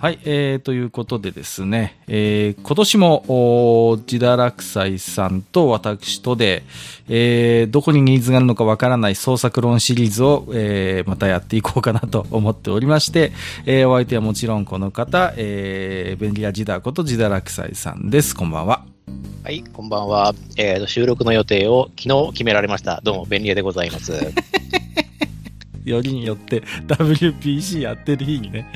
はい、えー、ということでですね、えー、今年も、おージダラクサイさんと私とで、えー、どこにニーズがあるのかわからない創作論シリーズを、えー、またやっていこうかなと思っておりまして、えー、お相手はもちろんこの方、えー、便利屋ジダことジダラクサイさんです。こんばんは。はい、こんばんは。えーと、収録の予定を昨日決められました。どうも、便利屋でございます。よりによって WPC やってる日にね、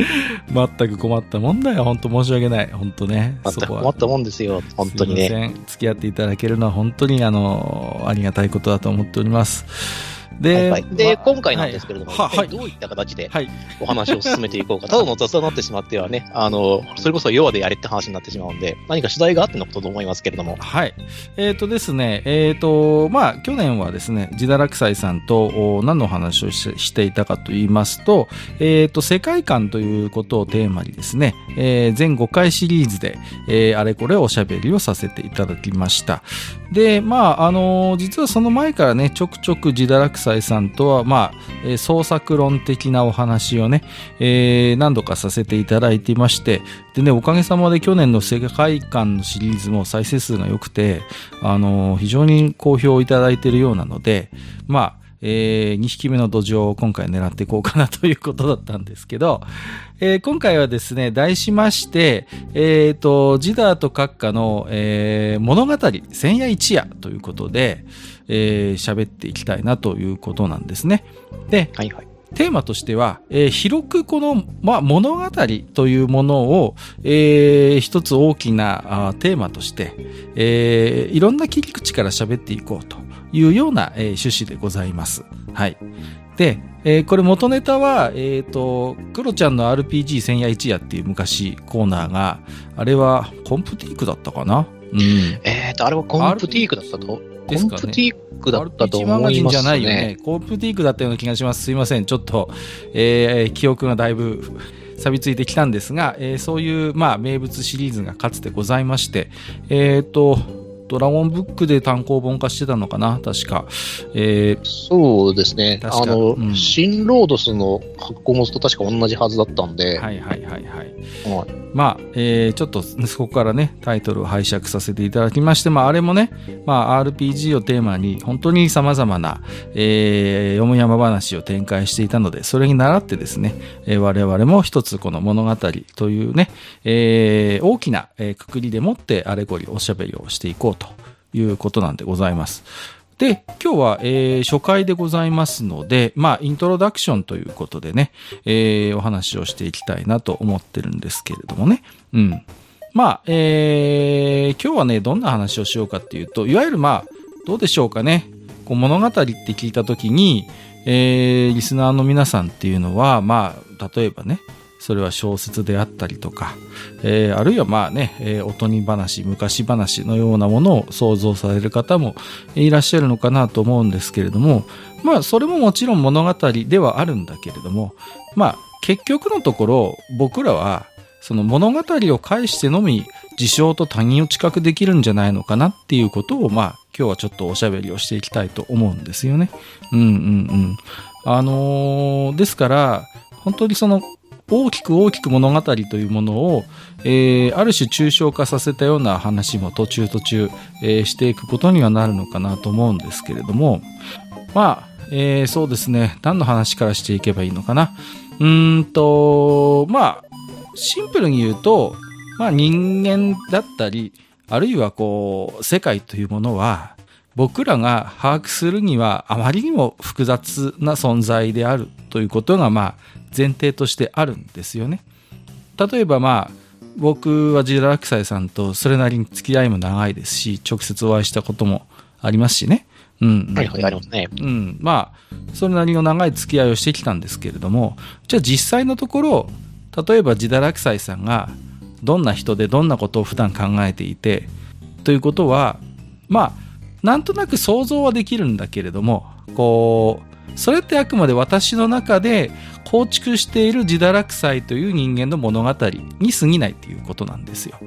全く困ったもんだよ。本当申し訳ない。本当ね。また困ったもんですよ。本当にね。付き合っていただけるのは本当にあの、ありがたいことだと思っております。で、はいはい、で、ま今回なんですけれども、はいはいどういった形ではい。お話を進めていこうか。ただの雑談になってしまってはね、あの、それこそ弱でやれって話になってしまうんで、何か取材があってのことと思いますけれども。はい。えっ、とですね、えっ、と、まあ、去年はですね、ジダラクサイさんとお何の話をししていたかと言いますと、えっ、と、世界観ということをテーマにですね、えー全5回シリーズで、えーあれこれおしゃべりをさせていただきました。で、まあ、あの実はその前からね、ちょくちょくジダラクサイさんとは、まあ、え創作論的なお話をね、えー何度かさせていただいていまして、でね、おかげさまで去年の世界観のシリーズも再生数が良くて、あの非常に好評をいただいているようなので、まあ、え2匹目の土壌を今回狙っていこうかなということだったんですけど、えー今回はですね、題しまして、えっ、と、ジダーと閣下の、えー物語、千夜一夜ということで、えー喋っていきたいなということなんですね。で、はいはい。テーマとしては、えー広くこの、まあ、物語というものを、えー一つ大きなあーテーマとして、えーいろんな切り口から喋っていこうというような、えー趣旨でございます。はい。で、えーこれ元ネタは、えっ、と、クロちゃんの RPG 千夜一夜っていう昔コーナーが、あれはコンプティークだったかな？うん。えーと、あれはコンプティークだったと、ですかねコンプティークだったと RPG マガジンじゃ思いますないよねね。。コープティークだったような気がします。すいません。ちょっと、えー記憶がだいぶ錆びついてきたんですが、えーそういう、まあ、名物シリーズがかつてございまして、えっ、と、ドラゴンブックで単行本化してたのかな？確か。えーそうですね。あの、うん新ロードスの発行元と確か同じはずだったんで、はいはいはいはい。はいまあ、えーちょっと そこからね、タイトルを拝借させていただきまして、まあ、あれもね、まあ、RPG をテーマに、本当に様々な、えー、よもやま話を展開していたので、それに倣ってですね、えー我々も一つこの物語というね、えー大きな、えーくくりでもってあれこれおしゃべりをしていこうということなんでございます。で、今日は、えー初回でございますので、まあ、イントロダクションということでね、えーお話をしていきたいなと思ってるんですけれどもね。うん。まあ、えー今日はね、どんな話をしようかっていうと、いわゆるまあ、どうでしょうかね。こう物語って聞いたときに、えーリスナーの皆さんっていうのは、まあ、例えばね、それは小説であったりとか、えーあるいはまあね、えーおとぎ話、昔話のようなものを想像される方もいらっしゃるのかなと思うんですけれども、まあそれももちろん物語ではあるんだけれども、まあ結局のところ僕らはその物語を介してのみ事象と他人を知覚できるんじゃないのかなっていうことをまあ今日はちょっとおしゃべりをしていきたいと思うんですよね。うんうんうん。あのーですから本当にその大きく大きく物語というものを、えーある種抽象化させたような話も途中途中、えーしていくことにはなるのかなと思うんですけれども、まあ、えーそうですね。何の話からしていけばいいのかな。うーんと、まあ、シンプルに言うと、まあ人間だったり、あるいはこう、世界というものは、僕らが把握するにはあまりにも複雑な存在であるということが、まあ、前提としてあるんですよね。例えばまあ、僕はジダラクサイさんとそれなりに付き合いも長いですし、直接お会いしたこともありますしね。うん。はいはい、ありますね。うん、まあそれなりの長い付き合いをしてきたんですけれどもじゃあ実際のところ例えばジダラクサイさんがどんな人でどんなことを普段考えていてということはまあなんとなく想像はできるんだけれどもこうそれってあくまで私の中で構築しているジダラクサイという人間の物語に過ぎないっていうことなんですよ。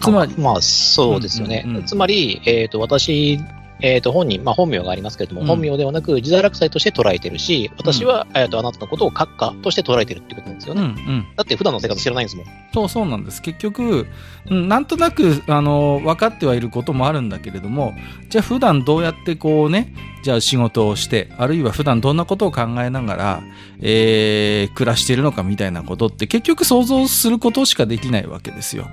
つまりまあ、そうですよね。うんうんうんつまり、えっ、と、私えっ、と、本人、まあ本名がありますけれども、うん本名ではなく自堕落斎として捉えてるし、私は、えっ、と、あなたのことを閣下として捉えてるってことなんですようんうね。ん。だって普段の生活知らないんですもん。そうそうなんです。結局、うんなんとなく、あの、分かってはいることもあるんだけれども、じゃあ普段どうやってこうね、じゃあ仕事をして、あるいは普段どんなことを考えながら、えー、暮らしているのかみたいなことって結局想像することしかできないわけですよ。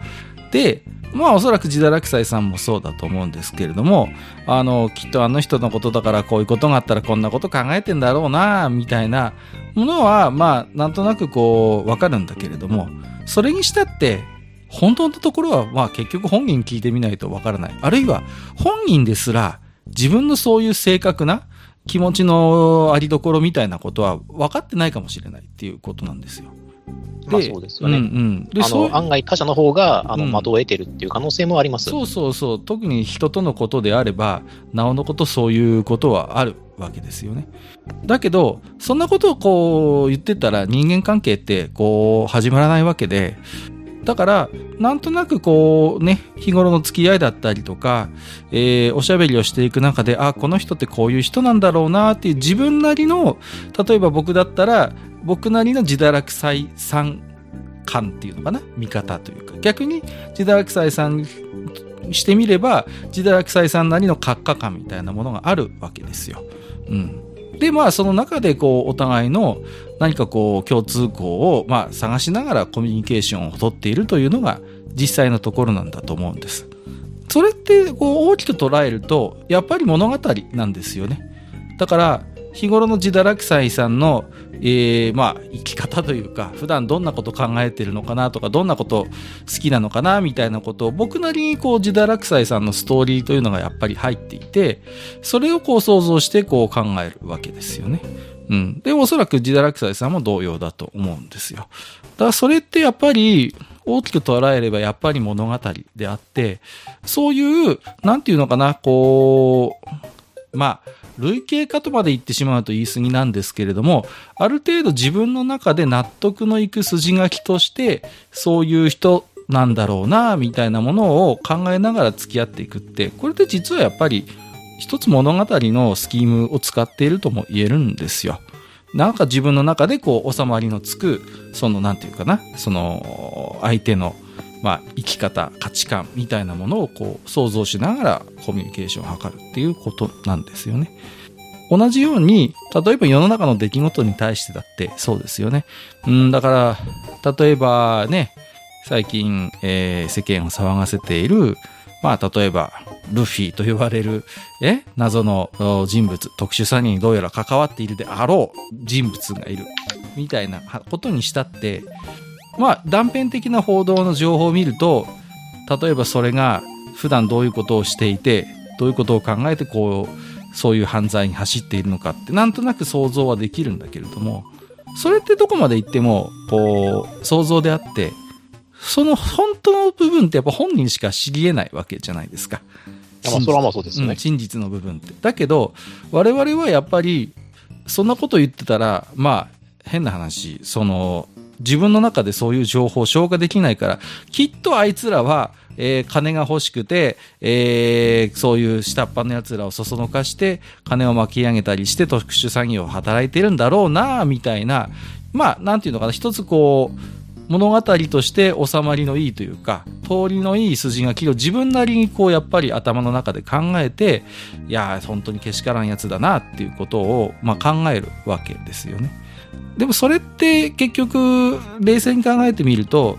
で、まあおそらく自堕落斎さんもそうだと思うんですけれども、あの、きっとあの人のことだからこういうことがあったらこんなこと考えてんだろうな、みたいなものは、まあなんとなくこうわかるんだけれども、それにしたって、本当のところは、まあ結局本人聞いてみないとわからない。あるいは本人ですら自分のそういう正確な気持ちのありどころみたいなことは分かってないかもしれないっていうことなんですよ。まあそうですよね。うんうん。で、あそうの、案外他者の方が、あの、うん的を得てるっていう可能性もあります。そうそうそう。特に人とのことであれば、なおのことそういうことはあるわけですよね。だけど、そんなことをこう言ってたら人間関係ってこう始まらないわけで、だから、なんとなくこうね、日頃の付き合いだったりとか、えーおしゃべりをしていく中で、あ、この人ってこういう人なんだろうなっていう自分なりの、例えば僕だったら、僕なりの自堕落採算感っていうのかな？見方というか。逆に自堕落採算してみれば、自堕落採算なりの閣下感みたいなものがあるわけですよ。うん。で、まあ、その中で、こう、お互いの何かこう、共通項を、まあ、探しながらコミュニケーションを取っているというのが、実際のところなんだと思うんです。それって、こう、大きく捉えると、やっぱり物語なんですよね。だから、日頃の自堕落斎さんの、えーまあ、生き方というか、普段どんなこと考えてるのかなとか、どんなこと好きなのかなみたいなことを、僕なりにこう、自堕落斎さんのストーリーというのがやっぱり入っていて、それをこう想像してこう考えるわけですよね。うん。で、おそらく自堕落斎さんも同様だと思うんですよ。だからそれってやっぱり、大きく捉えればやっぱり物語であって、そういう、なんていうのかな、こう、まあ、類型化とまで言ってしまうと言い過ぎなんですけれども、ある程度自分の中で納得のいく筋書きとして、そういう人なんだろうな、みたいなものを考えながら付き合っていくって、これって実はやっぱり一つ物語のスキームを使っているとも言えるんですよ。なんか自分の中でこう収まりのつく、そのなんていうかな、その相手のまあ生き方、価値観みたいなものをこう想像しながらコミュニケーションを図るっていうことなんですよね。同じように、例えば世の中の出来事に対してだってそうですよね。うん、だから、例えばね、最近、えー世間を騒がせている、まあ、例えば、ルフィと呼ばれる、え謎の人物、特殊詐欺にどうやら関わっているであろう人物がいる。みたいなことにしたって、まあ、断片的な報道の情報を見ると、例えばそれが普段どういうことをしていて、どういうことを考えてこう、そういう犯罪に走っているのかって、なんとなく想像はできるんだけれども、それってどこまで行っても、こう、想像であって、その本当の部分ってやっぱ本人しか知り得ないわけじゃないですか。まあ、それはまあそうですよねうん。真実の部分って。だけど、我々はやっぱり、そんなこと言ってたら、まあ、変な話、その、自分の中でそういう情報を消化できないから、きっとあいつらは、えー金が欲しくて、えーそういう下っ端の奴らをそそのかして、金を巻き上げたりして特殊詐欺を働いてるんだろうな、みたいな、まあ、なんていうのかな、一つこう、物語として収まりのいいというか、通りのいい筋書きを自分なりにこうやっぱり頭の中で考えて、いやー、本当にけしからんやつだなっていうことを、まあ、考えるわけですよね。でもそれって結局、冷静に考えてみると、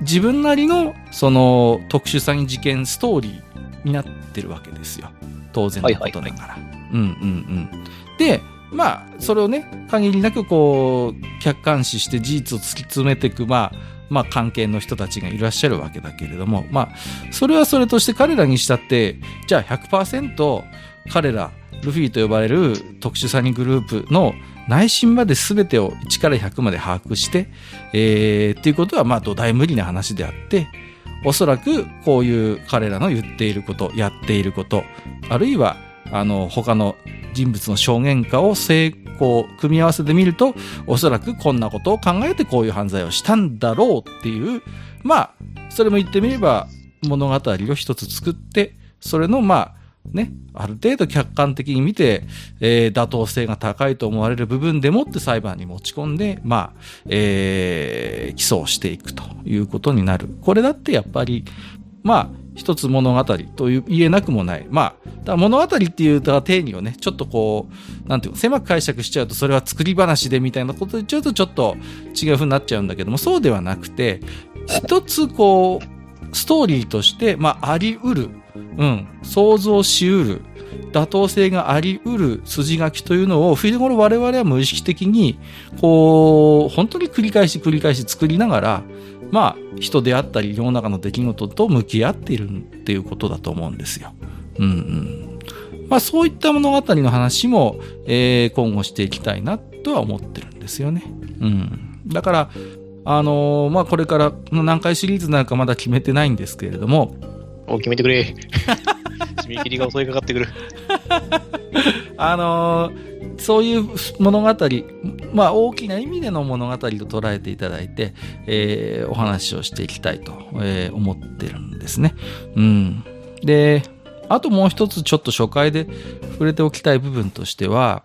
自分なりのその特殊詐欺事件ストーリーになってるわけですよ。当然のことながら。うんうんうん。で、まあ、それをね、限りなくこう、客観視して事実を突き詰めていく、まあ、まあ、関係の人たちがいらっしゃるわけだけれども、まあ、それはそれとして彼らにしたって、じゃあ100%彼ら、ルフィと呼ばれる特殊詐欺グループの内心まで全てを1から100まで把握して、えーっていうことはまあ土台無理な話であって、おそらくこういう彼らの言っていること、やっていること、あるいはあの他の人物の証言化を成功、組み合わせてみると、おそらくこんなことを考えてこういう犯罪をしたんだろうっていう、まあ、それも言ってみれば物語を一つ作って、それのまあ、ね、ある程度客観的に見て、えー、妥当性が高いと思われる部分でもって裁判に持ち込んで、まあ、えー、起訴をしていくということになる。これだってやっぱり、まあ、一つ物語と言えなくもない。まあ、物語っていうと定義をね、ちょっとこう、なんていうの、狭く解釈しちゃうと、それは作り話でみたいなことで、ちょっとちょっと違う風になっちゃうんだけども、そうではなくて、一つこう、ストーリーとして、まあ、あり得る、うん、想像し得る、妥当性があり得る筋書きというのを、日頃我々は無意識的に、こう、本当に繰り返し繰り返し作りながら、まあ、人であったり世の中の出来事と向き合っているっていうことだと思うんですよ。うんうん。まあそういった物語の話も、えー、今後していきたいなとは思ってるんですよね。うん。だから、あのー、まあこれから何回シリーズなのかまだ決めてないんですけれども。お、決めてくれ。締め切りが襲いかかってくる。あのーそういう物語、まあ大きな意味での物語と捉えていただいて、えー、お話をしていきたいと、えー、思ってるんですね。うん。で、あともう一つちょっと初回で触れておきたい部分としては、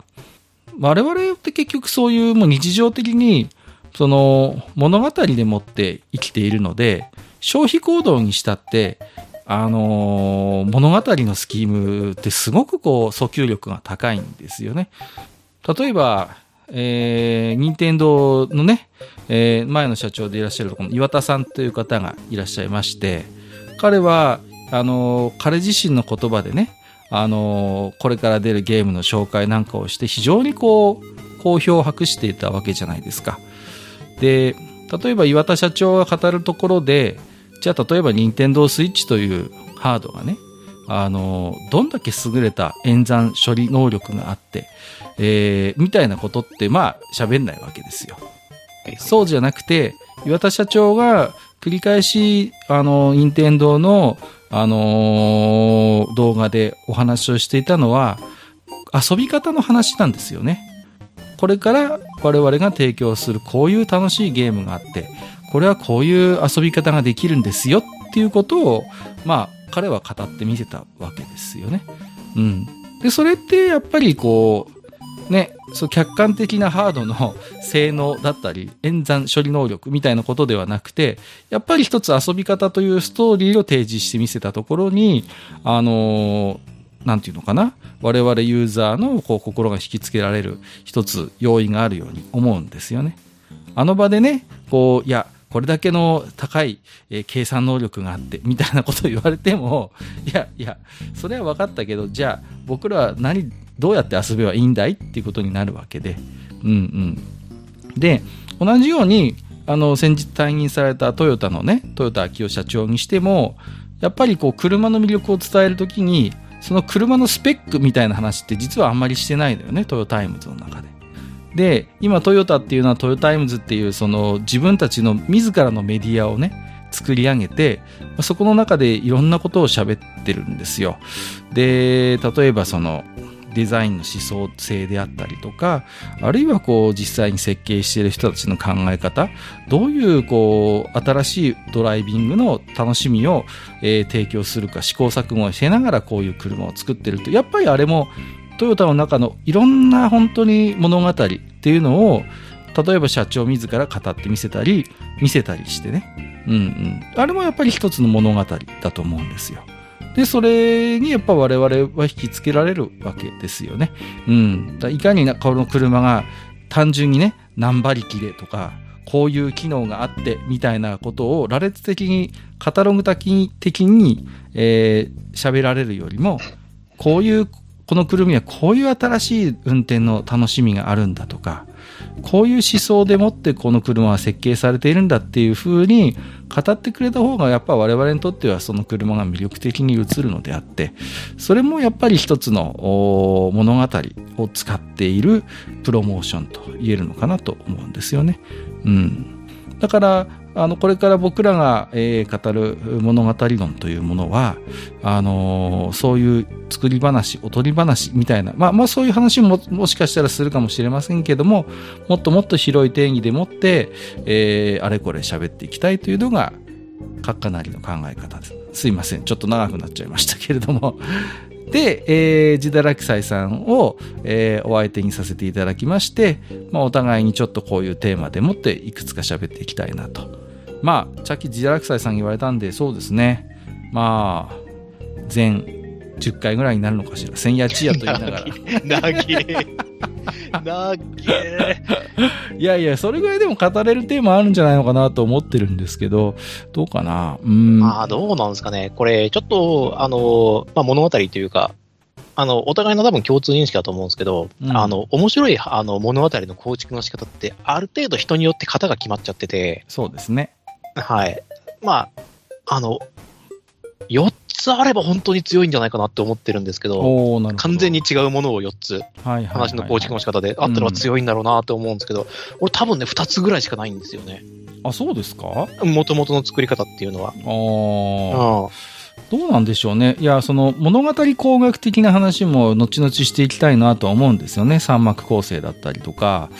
我々って結局そういうもう日常的にその物語でもって生きているので、消費行動にしたって、あのー、物語のスキームってすごくこう訴求力が高いんですよね。例えば、えー、任天堂のね、えー、前の社長でいらっしゃるこの岩田さんという方がいらっしゃいまして、彼は、あのー、彼自身の言葉でね、あのー、これから出るゲームの紹介なんかをして非常にこう、好評を博していたわけじゃないですか。で、例えば岩田社長が語るところで、じゃあ例えば任天堂スイッチというハードがね、あの、どんだけ優れた演算処理能力があって、えー、みたいなことって、まあ、喋んないわけですよ。そうじゃなくて、岩田社長が繰り返し、あの、任天堂の、あのー、動画でお話をしていたのは、遊び方の話なんですよね。これから我々が提供するこういう楽しいゲームがあって、これはこういう遊び方ができるんですよっていうことを、まあ、彼は語ってみせたわけですよね。うん。で、それってやっぱりこう、ね、そう客観的なハードの性能だったり、演算処理能力みたいなことではなくて、やっぱり一つ遊び方というストーリーを提示してみせたところに、あのなんていうのかな？我々ユーザーのこう心が引きつけられる一つ要因があるように思うんですよね。あの場でね、こう、いや、これだけの高い、えー、計算能力があって、みたいなことを言われても、いや、いや、それは分かったけど、じゃあ、僕らは何、どうやって遊べばいいんだいっていうことになるわけで、うんうん。で、同じように、あの、先日退任されたトヨタのね、豊田章男社長にしても、やっぱりこう、車の魅力を伝えるときに、その車のスペックみたいな話って実はあんまりしてないのよね、トヨタイムズの中で。で、今トヨタっていうのはトヨタイムズっていうその自分たちの自らのメディアをね、作り上げて、そこの中でいろんなことを喋ってるんですよ。で、例えばそのデザインの思想性であったりとか、あるいはこう実際に設計している人たちの考え方、どういうこう新しいドライビングの楽しみを、えー、提供するか試行錯誤をしながらこういう車を作ってると、やっぱりあれもトヨタの中のいろんな本当に物語っていうのを例えば社長自ら語ってみせたり見せたりしてね、うんうん、あれもやっぱり一つの物語だと思うんですよ。で、それにやっぱ我々は引きつけられるわけですよね。うん。いかにこの車が単純にね、何馬力でとか、こういう機能があってみたいなことを羅列的に、カタログ的に、えー、喋られるよりも、こういうこの車にはこういう新しい運転の楽しみがあるんだとか、こういう思想でもってこの車は設計されているんだっていうふうに語ってくれた方がやっぱ我々にとってはその車が魅力的に映るのであって、それもやっぱり一つの物語を使っているプロモーションと言えるのかなと思うんですよね。うん。だから、あの、これから僕らが、えー、語る物語論というものは、あのー、そういう作り話、おとり話みたいな、まあまあそういう話ももしかしたらするかもしれませんけども、もっともっと広い定義でもって、えー、あれこれ喋っていきたいというのが、閣下なりの考え方です。すいません。ちょっと長くなっちゃいましたけれども。で、えー、ジダラキサイさんを、えー、お相手にさせていただきまして、まあ、お互いにちょっとこういうテーマでもっていくつか喋っていきたいなと。まあ、さっきジダラキサイさんに言われたんで、そうですね。まあ、全10回ぐらいになるのかしら。千夜千夜と言いながら。なげえ。なげえ。いやいや、それぐらいでも語れるテーマあるんじゃないのかなと思ってるんですけど、どうかな？うん。まあ、どうなんですかね。これ、ちょっと、あの、まあ、物語というか、あの、お互いの多分共通認識だと思うんですけど、うんあの、面白い、あの、物語の構築の仕方って、ある程度人によって型が決まっちゃってて、そうですね。はい。まあ、あの、4つあれば本当に強いんじゃないかなって思ってるんですけど、ど。完全に違うものを4つ、はいはいはいはい話の構築の仕方であったら強いんだろうなと思うんですけど、俺多分ね、2つぐらいしかないんですよね。あ、そうですか？あ元々の作り方っていうのは。ーうんどうなんでしょうね。いや、その物語工学的な話も後々していきたいなとは思うんですよね。三幕構成だったりとか。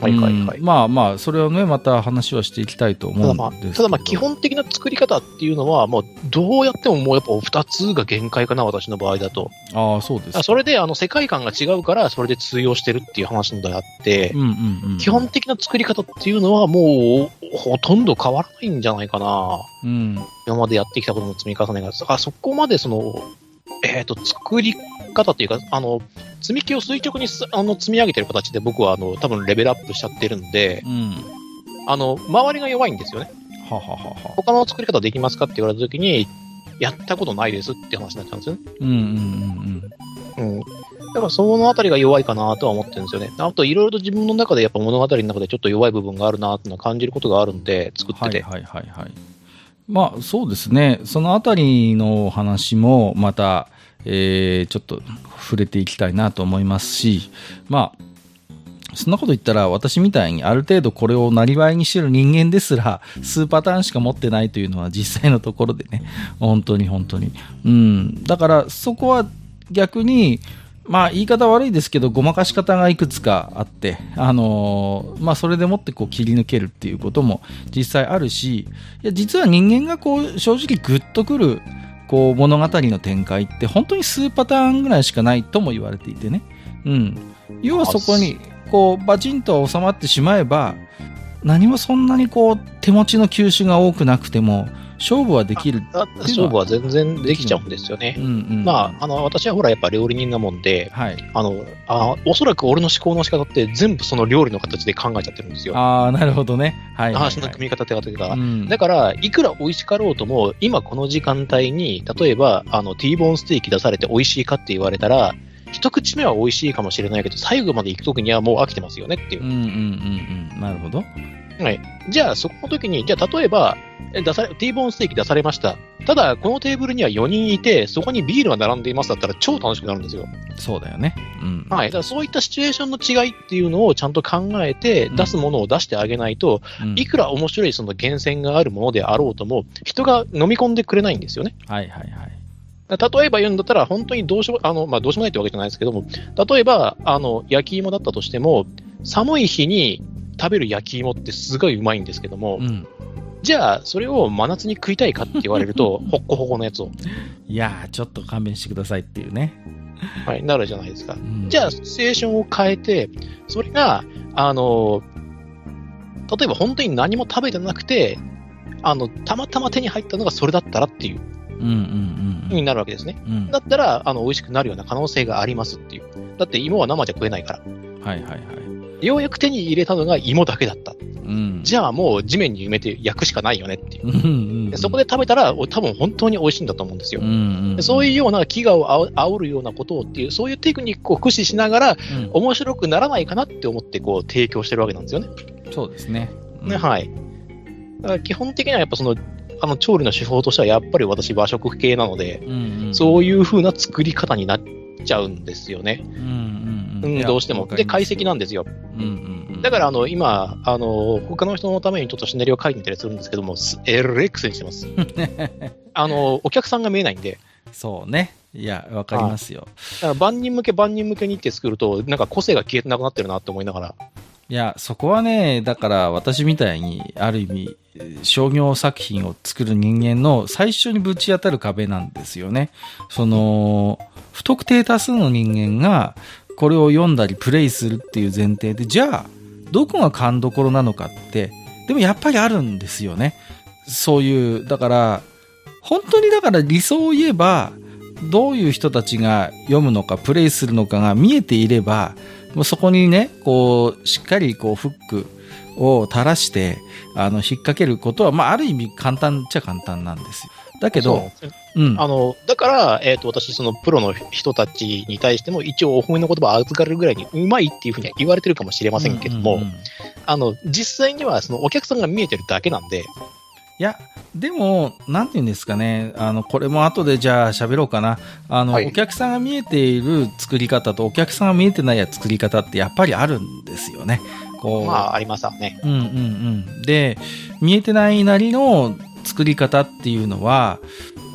はいはいはいうんまあまあ、それはね、また話はしていきたいと思うんですけど。、ただまあ基本的な作り方っていうのは、もうどうやってももうやっぱ2つが限界かな、私の場合だと。ああ、そうですか。それであの世界観が違うから、それで通用してるっていう話であってうん、うんうん。基本的な作り方っていうのはもうほとんど変わらないんじゃないかな。うん。今までやってきたことの積み重ねが。あそこまでその、えっ、と、作り方っていうか、あの、積み木を垂直にすあの積み上げてる形で僕はあの多分レベルアップしちゃってるんで、うん。あの、周りが弱いんですよね。はははは。他の作り方できますかって言われたときに、やったことないですって話になっちゃうんですよね。うんうんうんうん。だからそのあたりが弱いかなとは思ってるんですよね。あといろいろと自分の中でやっぱ物語の中でちょっと弱い部分があるなっていうのは感じることがあるんで、作うん。ってて。はいはいはいはい。まあそうですね。そのあたりの話もまた、えーちょっと触れていきたいなと思いますし、まあ、そんなこと言ったら私みたいにある程度これをなりわいにしてる人間ですら数パターンしか持ってないというのは実際のところでね、本当に本当に。うん。だからそこは逆に、まあ言い方悪いですけど、ごまかし方がいくつかあって、あのーまあそれでもってこう切り抜けるっていうことも実際あるし、いや実は人間がこう正直グッとくるこう物語の展開って本当に数パターンぐらいしかないとも言われていてね。うん。要はそこにこうバチンと収まってしまえば、何もそんなにこう手持ちの球種が多くなくても勝負はできる。あ勝負は全然できちゃうんですよねう。んうん。まあ、あの、私はほらやっぱ料理人なもんで、はい。あの、あおそらく俺の思考の仕方って全部その料理の形で考えちゃってるんですよ。ああ、なるほどね。はいはい、はい。話の組み方っていうか、うんだから、いくら美味しかろうとも、今この時間帯に、例えば、あの、T ボーンステーキ出されて美味しいかって言われたら、一口目は美味しいかもしれないけど、最後まで行くときにはもう飽きてますよねっていううん。うんうんうん。なるほど。はい。じゃあ、そこの時に、じゃあ、例えば、え出され、T ボーンステーキ出されました。ただ、このテーブルには4人いて、そこにビールが並んでいますだったら超楽しくなるんですよ。そうだよね。うん。はい。だから、そういったシチュエーションの違いっていうのをちゃんと考えて、うん出すものを出してあげないと、うんいくら面白いその源泉があるものであろうとも、人が飲み込んでくれないんですよね。はいはいはい。例えば言うんだったら、本当にどうしよう、あの、まあ、どうしようもないってわけじゃないですけども、例えば、あの、焼き芋だったとしても、寒い日に食べる焼き芋ってすごいうまいんですけども、うん。じゃあ、それを真夏に食いたいかって言われると、ほっこほこのやつを、いやー、ちょっと勘弁してくださいっていうね。はい、なるじゃないですかう。んじゃあ、シチュエーションを変えて、それが、あの、例えば本当に何も食べてなくて、あの、たまたま手に入ったのがそれだったらっていううんうん風になるわけですね。うん。うん。だったら、あの、美味しくなるような可能性がありますっていう。だって芋は生じゃ食えないから。はいはいはい。ようやく手に入れたのが芋だけだった。うん。じゃあもう地面に埋めて焼くしかないよねっていう。うんうんうんでそこで食べたら、お多分本当に美味しいんだと思うんですようん。うんでそういうような飢餓をあお煽るようなことをっていう、そういうテクニックを駆使しながら、うん面白くならないかなって思って、こう、提供してるわけなんですよね。そうですね。ね、はい。だから基本的にはやっぱその、あの、調理の手法としては、やっぱり私和食系なので、うんうん。そういう風な作り方になっちゃうんですよね。うんうんうん、どうしても。で、解析なんですよ。うんうんうん。だから、あの、今、あの、他の人のためにちょっとシナリオ書いてみたりするんですけども、すえれくせにしてます。あの、お客さんが見えないんで、そうね。いや、わかりますよ。万人向け万人向けにって作ると、なんか個性が消えてなくなってるなって思いながら。いや、そこはね、だから私みたいに、ある意味、商業作品を作る人間の最初にぶち当たる壁なんですよね。その、不特定多数の人間がこれを読んだりプレイするっていう前提で、じゃあ、どこが勘どころなのかって、でもやっぱりあるんですよね。そういう、だから、本当にだから理想を言えば、どういう人たちが読むのか、プレイするのかが見えていれば、もうそこにね、こう、しっかりこう、フックを垂らして、あの、引っ掛けることは、まあ、ある意味簡単っちゃ簡単なんですよ。だけど、うん。あの、だから、えっ、ー、と、私、そのプロの人たちに対しても、一応お褒めの言葉を預かるぐらいにうまいっていうふうには言われてるかもしれませんけども、あの、実際には、そのお客さんが見えてるだけなんで、いや、でも、なんて言うんですかね、あの、これも後でじゃあ喋ろうかな。あの、はい、お客さんが見えている作り方とお客さんが見えてないや作り方ってやっぱりあるんですよね。こう。まあ、ありますわね。うんうんうん。で、見えてないなりの作り方っていうのは、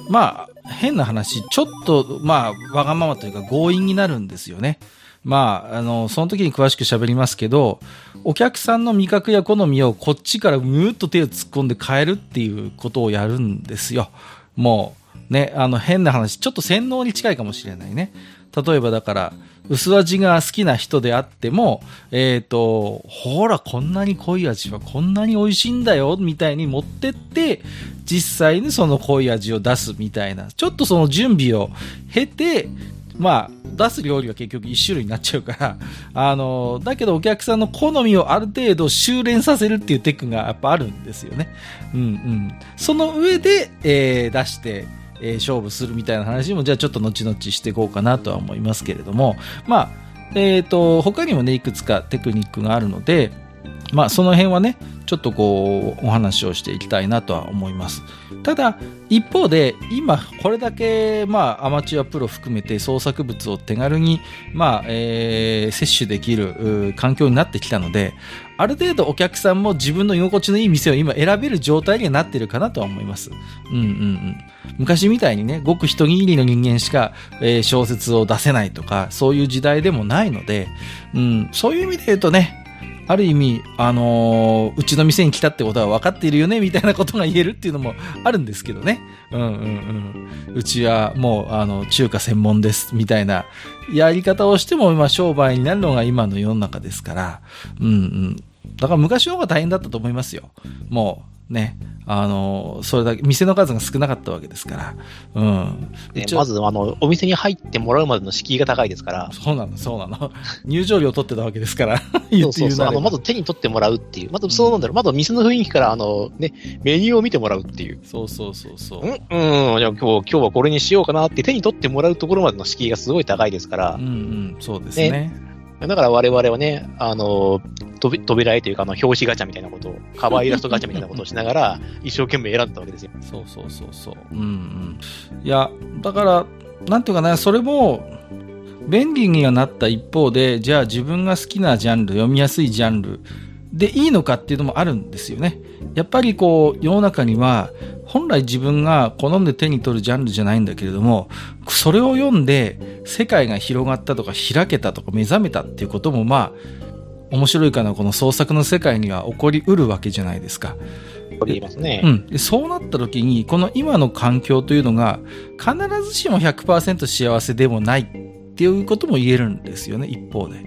まあ、変な話、ちょっと、まあ、わがままというか強引になるんですよね。まあ、あの、その時に詳しく喋りますけど、お客さんの味覚や好みをこっちからむーっと手を突っ込んで変えるっていうことをやるんですよ。もう、ね、あの、変な話、ちょっと洗脳に近いかもしれないね。例えばだから、薄味が好きな人であっても、えっ、ー、と、ほら、こんなに濃い味はこんなに美味しいんだよ、みたいに持ってって、実際にその濃い味を出すみたいな、ちょっとその準備を経て、まあ、出す料理は結局一種類になっちゃうから、あの、だけどお客さんの好みをある程度修練させるっていうテクがやっぱあるんですよね。うんうん。その上で、えー、出して、えー、勝負するみたいな話も、じゃあちょっと後々していこうかなとは思いますけれども、まあ、えっ、ー、と、他にもね、いくつかテクニックがあるので、まあ、その辺はね、ちょっとこう、お話をしていきたいなとは思います。ただ、一方で、今、これだけ、まあ、アマチュアプロ含めて創作物を手軽に、まあ、えー、摂取できる環境になってきたので、ある程度お客さんも自分の居心地のいい店を今選べる状態にはなってるかなとは思います。うんうんうん。昔みたいにね、ごく一握りの人間しか、えー、小説を出せないとか、そういう時代でもないので、うん、そういう意味で言うとね、ある意味、あのー、うちの店に来たってことは分かっているよね、みたいなことが言えるっていうのもあるんですけどね。うんうんうん。うちはもう、あの、中華専門です、みたいなやり方をしても、今、商売になるのが今の世の中ですから。うんうん。だから昔の方が大変だったと思いますよ。もう、ね。あの、それだけ、店の数が少なかったわけですから。うん。ね、まず、あの、お店に入ってもらうまでの敷居が高いですから。そうなの、そうなの。入場料取ってたわけですから。そうそうそう。あの、まず手に取ってもらうっていう。まず、そうなんだろう。まず店の雰囲気から、あの、ね、メニューを見てもらうっていう。そうそうそうそう。うん、うん、じゃあ今日、今日はこれにしようかなって手に取ってもらうところまでの敷居がすごい高いですから。うんうん、そうですねねだから我々はね、あの、扉絵というか、あの、表紙ガチャみたいなことを、カバーイラストガチャみたいなことをしながら、一生懸命選んだわけですよ。そうそうそうそう。うんうん。いや、だから、なんていうかな、それも、便利にはなった一方で、じゃあ自分が好きなジャンル、読みやすいジャンルでいいのかっていうのもあるんですよね。やっぱりこう、世の中には、本来自分が好んで手に取るジャンルじゃないんだけれども、それを読んで世界が広がったとか開けたとか目覚めたっていうこともまあ、面白いかな、この創作の世界には起こりうるわけじゃないですか。りますね。うん。でそうなった時に、この今の環境というのが、必ずしも100%幸せでもないっていうことも言えるんですよね、一方で。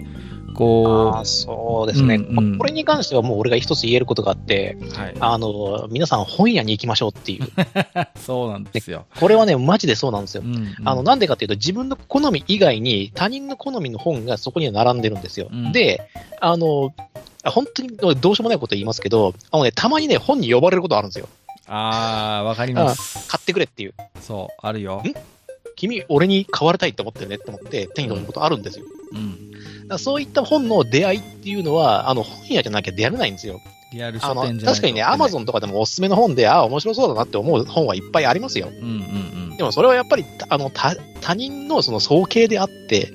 こう。あそうですね、うんうん、これに関してはもう俺が一つ言えることがあって、はい、あの、皆さん本屋に行きましょうっていう。そうなんですよ。これはね、マジでそうなんですよ。うんうん、あの、なんでかっていうと、自分の好み以外に他人の好みの本がそこには並んでるんですよ。うん、で、あの、本当にどうしようもないこと言いますけど、あのね、たまにね、本に呼ばれることあるんですよ。ああ、わかります。買ってくれっていう。そう、あるよ。ん？君、俺に買われたいって思ってるねって思って手に取ることあるんですよ。うん。そういった本の出会いっていうのは、あの、本屋じゃなきゃ出会えないんですよ。リアル書店じゃ確かにね、アマゾンとかでもおすすめの本で、ああ、面白そうだなって思う本はいっぱいありますよ。うんうんうん。でもそれはやっぱり、あの、他他人のその総計であって、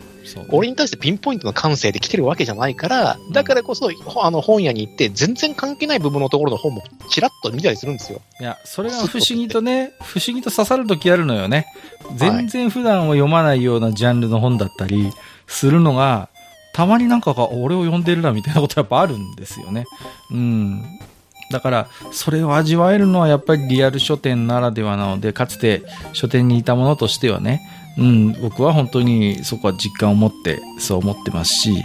俺に対してピンポイントの感性で来てるわけじゃないから、だからこそ、あの本屋に行って、全然関係ない部分のところの本もちらっと見たりするんですよ。いや、それが不思議とね、不思議と刺さるときあるのよね。全然普段を読まないようなジャンルの本だったりするのが、たまになんかが俺を呼んでるなみたいなことやっぱあるんですよね。うん。だから、それを味わえるのはやっぱりリアル書店ならではなので、かつて書店にいたものとしてはね、うん、僕は本当にそこは実感を持ってそう思ってますし、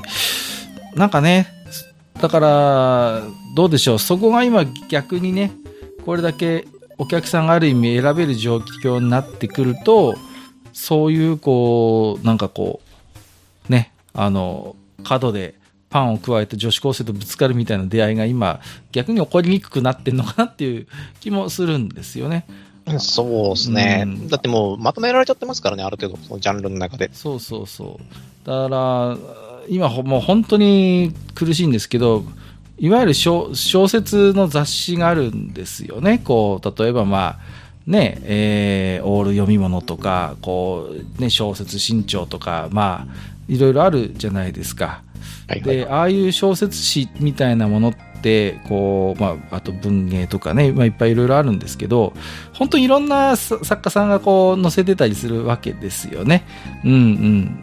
なんかね、だから、どうでしょう、そこが今逆にね、これだけお客さんがある意味選べる状況になってくると、そういうこう、なんかこう、ね、あの、角でパンを加えて女子高生とぶつかるみたいな出会いが今、逆に起こりにくくなってんのかなっていう気もするんですよね。そうですね、うん、だってもうまとめられちゃってますからね、ある程度、そのジャンルの中で。そうそうそう。だから、今もう本当に苦しいんですけど、いわゆる小説の雑誌があるんですよね。こう、例えばまあ、ね、えー、オール読み物とか、こう、ね、小説新潮とか、まあ、いろいろあるじゃないですか。はいはいはい、で、ああいう小説誌みたいなものって、こう、まあ、あと文芸とかね、まあ、いっぱいいろいろあるんですけど、本当にいろんな作家さんがこう載せてたりするわけですよね。うんう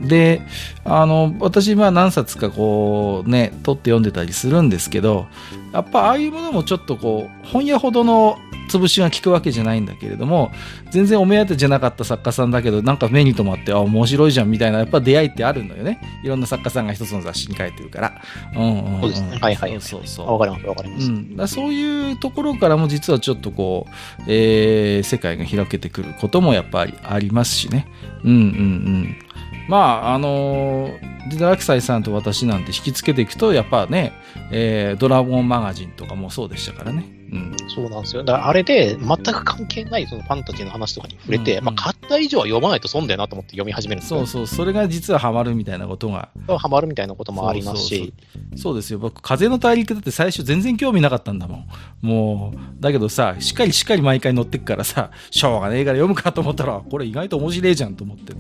ん。で、あの、私、まあ何冊かこうね、取って読んでたりするんですけど、やっぱああいうものもちょっとこう、本屋ほどの潰しが効くわけじゃないんだけれども、全然お目当てじゃなかった作家さんだけど、なんか目に留まって、あ、面白いじゃんみたいな、やっぱ出会いってあるのよね。いろんな作家さんが一つの雑誌に書いてるから。うんうん、うん、そうですね。はいはい。そうそう。わかります、わかります。うん、だそういうところからも実はちょっとこう、えー、世界が開けてくることもやっぱりありますしね。うんうんうん。まあ、あのー、デダラクサイさんと私なんて引きつけていくと、やっぱね、えー、ドラゴンマガジンとかもそうでしたからね。うん、そうなんですよ。だからあれで全く関係ないそのファンタジーの話とかに触れて、うんうん、まあ、買った以上は読まないと損だよなと思って読み始めるんですそうそう、それが実はハマるみたいなことが。ハマるみたいなこともありますし。そうですよ。僕、風の大陸だって最初全然興味なかったんだもん。もう、だけどさ、しっかりしっかり毎回乗ってくからさ、しょうがねえから読むかと思ったら、これ意外と面白いじゃんと思って、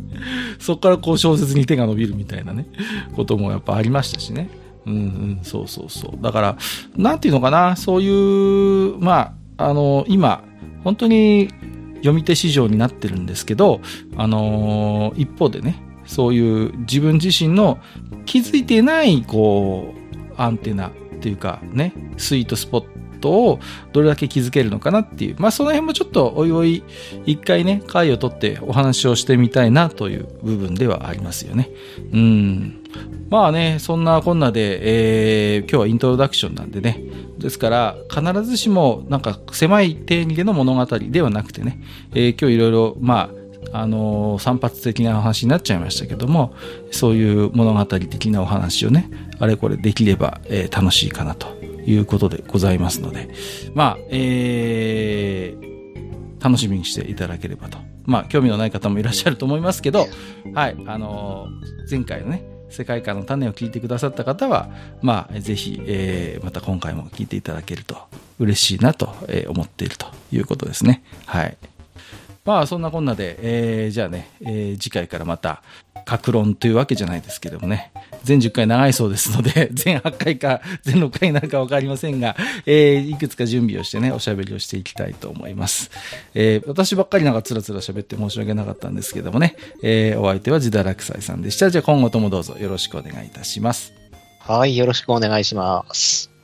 そこからこう小説に手が伸びるみたいなね、こともやっぱありましたしね。うんうん、そうそうそう。だから、なんていうのかな、そういう、まあ、あの、今、本当に読み手市場になってるんですけど、あの一方でね、そういう自分自身の気づいてない、こう、アンテナっていうかね、スイートスポットをどれだけ気づけるのかなっていう、まあその辺もちょっとおいおい一回ね、回を取ってお話をしてみたいなという部分ではありますよね。うん。まあね、そんなこんなで、えー、今日はイントロダクションなんでね、ですから、必ずしもなんか狭い定義での物語ではなくてね、えー、今日いろいろ、まあ、あのー、散発的なお話になっちゃいましたけども、そういう物語的なお話をね、あれこれできれば、えー、楽しいかなということでございますので、まあ、えー、楽しみにしていただければと。まあ、興味のない方もいらっしゃると思いますけど、はい、あのー、前回のね、世界観の種を聞いてくださった方は、まあ、ぜひ、えー、また今回も聞いていただけると嬉しいなと思っているということですね。はい。まあ、そんなこんなで、えー、じゃあね、えー、次回からまた、格論というわけじゃないですけどもね、全10回長いそうですので、全8回か全6回になるか分かりませんが、えー、いくつか準備をしてね、おしゃべりをしていきたいと思います。えー、私ばっかりなんかつらつら喋って申し訳なかったんですけどもね、えー、お相手は自堕落斎さんでした。じゃあ今後ともどうぞよろしくお願いいたします。はい、よろしくお願いします。